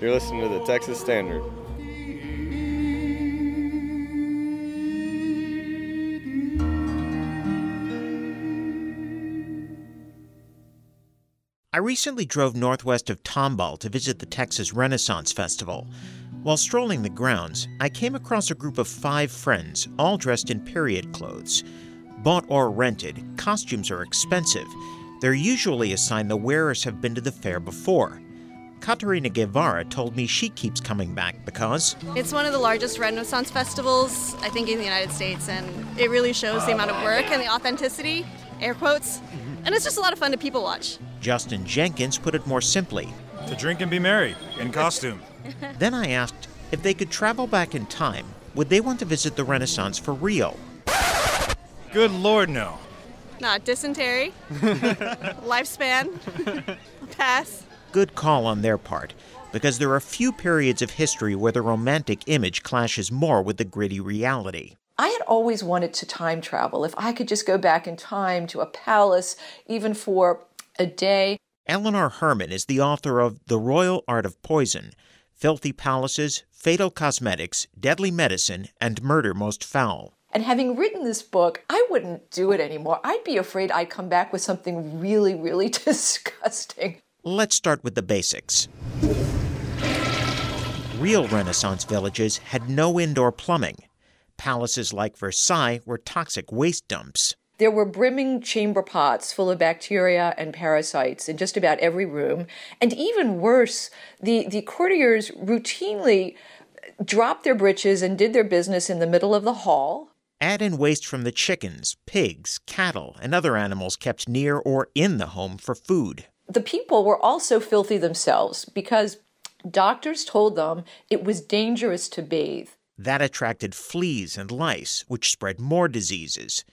You're listening to the Texas Standard. I recently drove northwest of Tomball to visit the Texas Renaissance Festival. While strolling the grounds, I came across a group of five friends, all dressed in period clothes. Bought or rented, costumes are expensive. They're usually a sign the wearers have been to the fair before. Katerina Guevara told me she keeps coming back because It's one of the largest Renaissance festivals, I think, in the United States, and it really shows the amount of work and the authenticity, air quotes, and it's just a lot of fun to people watch. Justin Jenkins put it more simply. To drink and be merry in costume. Then I asked if they could travel back in time, would they want to visit the Renaissance for real? Good lord, no. Not dysentery, lifespan, pass. Good call on their part, because there are few periods of history where the romantic image clashes more with the gritty reality. I had always wanted to time travel. If I could just go back in time to a palace, even for a day. Eleanor Herman is the author of The Royal Art of Poison Filthy Palaces, Fatal Cosmetics, Deadly Medicine, and Murder Most Foul. And having written this book, I wouldn't do it anymore. I'd be afraid I'd come back with something really, really disgusting. Let's start with the basics. Real Renaissance villages had no indoor plumbing. Palaces like Versailles were toxic waste dumps. There were brimming chamber pots full of bacteria and parasites in just about every room. And even worse, the, the courtiers routinely dropped their breeches and did their business in the middle of the hall. Add in waste from the chickens, pigs, cattle, and other animals kept near or in the home for food. The people were also filthy themselves because doctors told them it was dangerous to bathe. That attracted fleas and lice, which spread more diseases.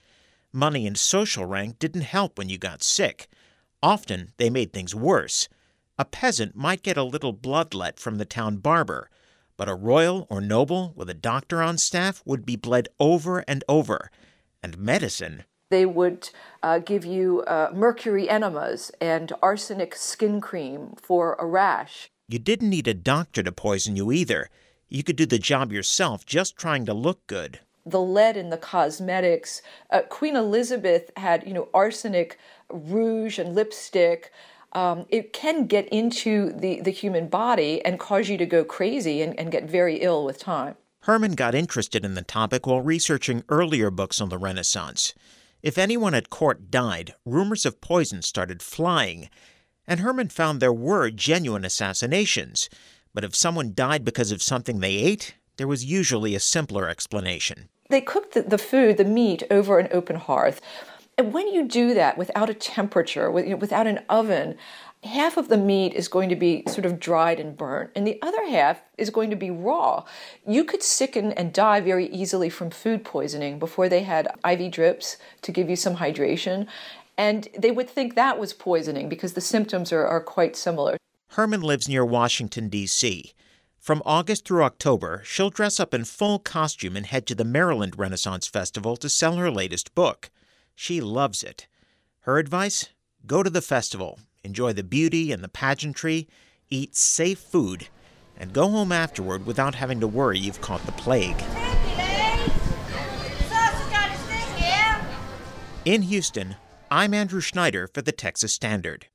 Money and social rank didn't help when you got sick. Often they made things worse. A peasant might get a little bloodlet from the town barber, but a royal or noble with a doctor on staff would be bled over and over. And medicine. They would uh, give you uh, mercury enemas and arsenic skin cream for a rash. You didn't need a doctor to poison you either. You could do the job yourself just trying to look good. The lead in the cosmetics. Uh, Queen Elizabeth had, you know, arsenic rouge and lipstick. Um, it can get into the, the human body and cause you to go crazy and, and get very ill with time. Herman got interested in the topic while researching earlier books on the Renaissance. If anyone at court died, rumors of poison started flying, and Herman found there were genuine assassinations. But if someone died because of something they ate, there was usually a simpler explanation. They cooked the, the food, the meat, over an open hearth. And when you do that without a temperature, without an oven, half of the meat is going to be sort of dried and burnt, and the other half is going to be raw. You could sicken and die very easily from food poisoning before they had IV drips to give you some hydration. And they would think that was poisoning because the symptoms are, are quite similar. Herman lives near Washington, D.C. From August through October, she'll dress up in full costume and head to the Maryland Renaissance Festival to sell her latest book. She loves it. Her advice? Go to the festival, enjoy the beauty and the pageantry, eat safe food, and go home afterward without having to worry you've caught the plague. In Houston, I'm Andrew Schneider for the Texas Standard.